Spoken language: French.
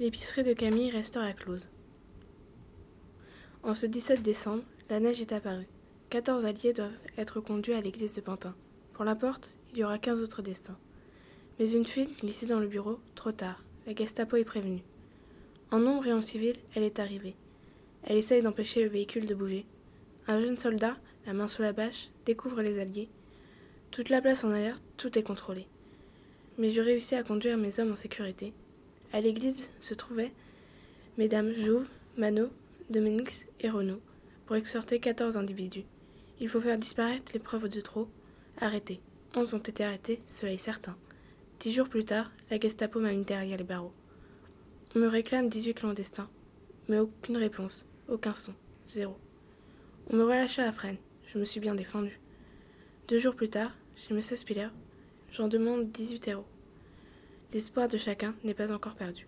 L'épicerie de Camille restera close. En ce 17 décembre, la neige est apparue. 14 alliés doivent être conduits à l'église de Pantin. Pour la porte, il y aura 15 autres destins. Mais une fille glissée dans le bureau, trop tard. La Gestapo est prévenue. En nombre et en civil, elle est arrivée. Elle essaye d'empêcher le véhicule de bouger. Un jeune soldat, la main sous la bâche, découvre les alliés. Toute la place en alerte, tout est contrôlé. Mais je réussis à conduire mes hommes en sécurité. À l'église se trouvaient Mesdames Jouve, Mano, Dominique et Renaud pour exhorter 14 individus. Il faut faire disparaître les preuves de trop. Arrêtés. 11 ont été arrêtés, cela est certain. Dix jours plus tard, la Gestapo m'a mis derrière les barreaux. On me réclame 18 clandestins, mais aucune réponse, aucun son, zéro. On me relâcha à Fresnes, je me suis bien défendu. Deux jours plus tard, chez M. Spiller, j'en demande 18 héros. L'espoir de chacun n'est pas encore perdu.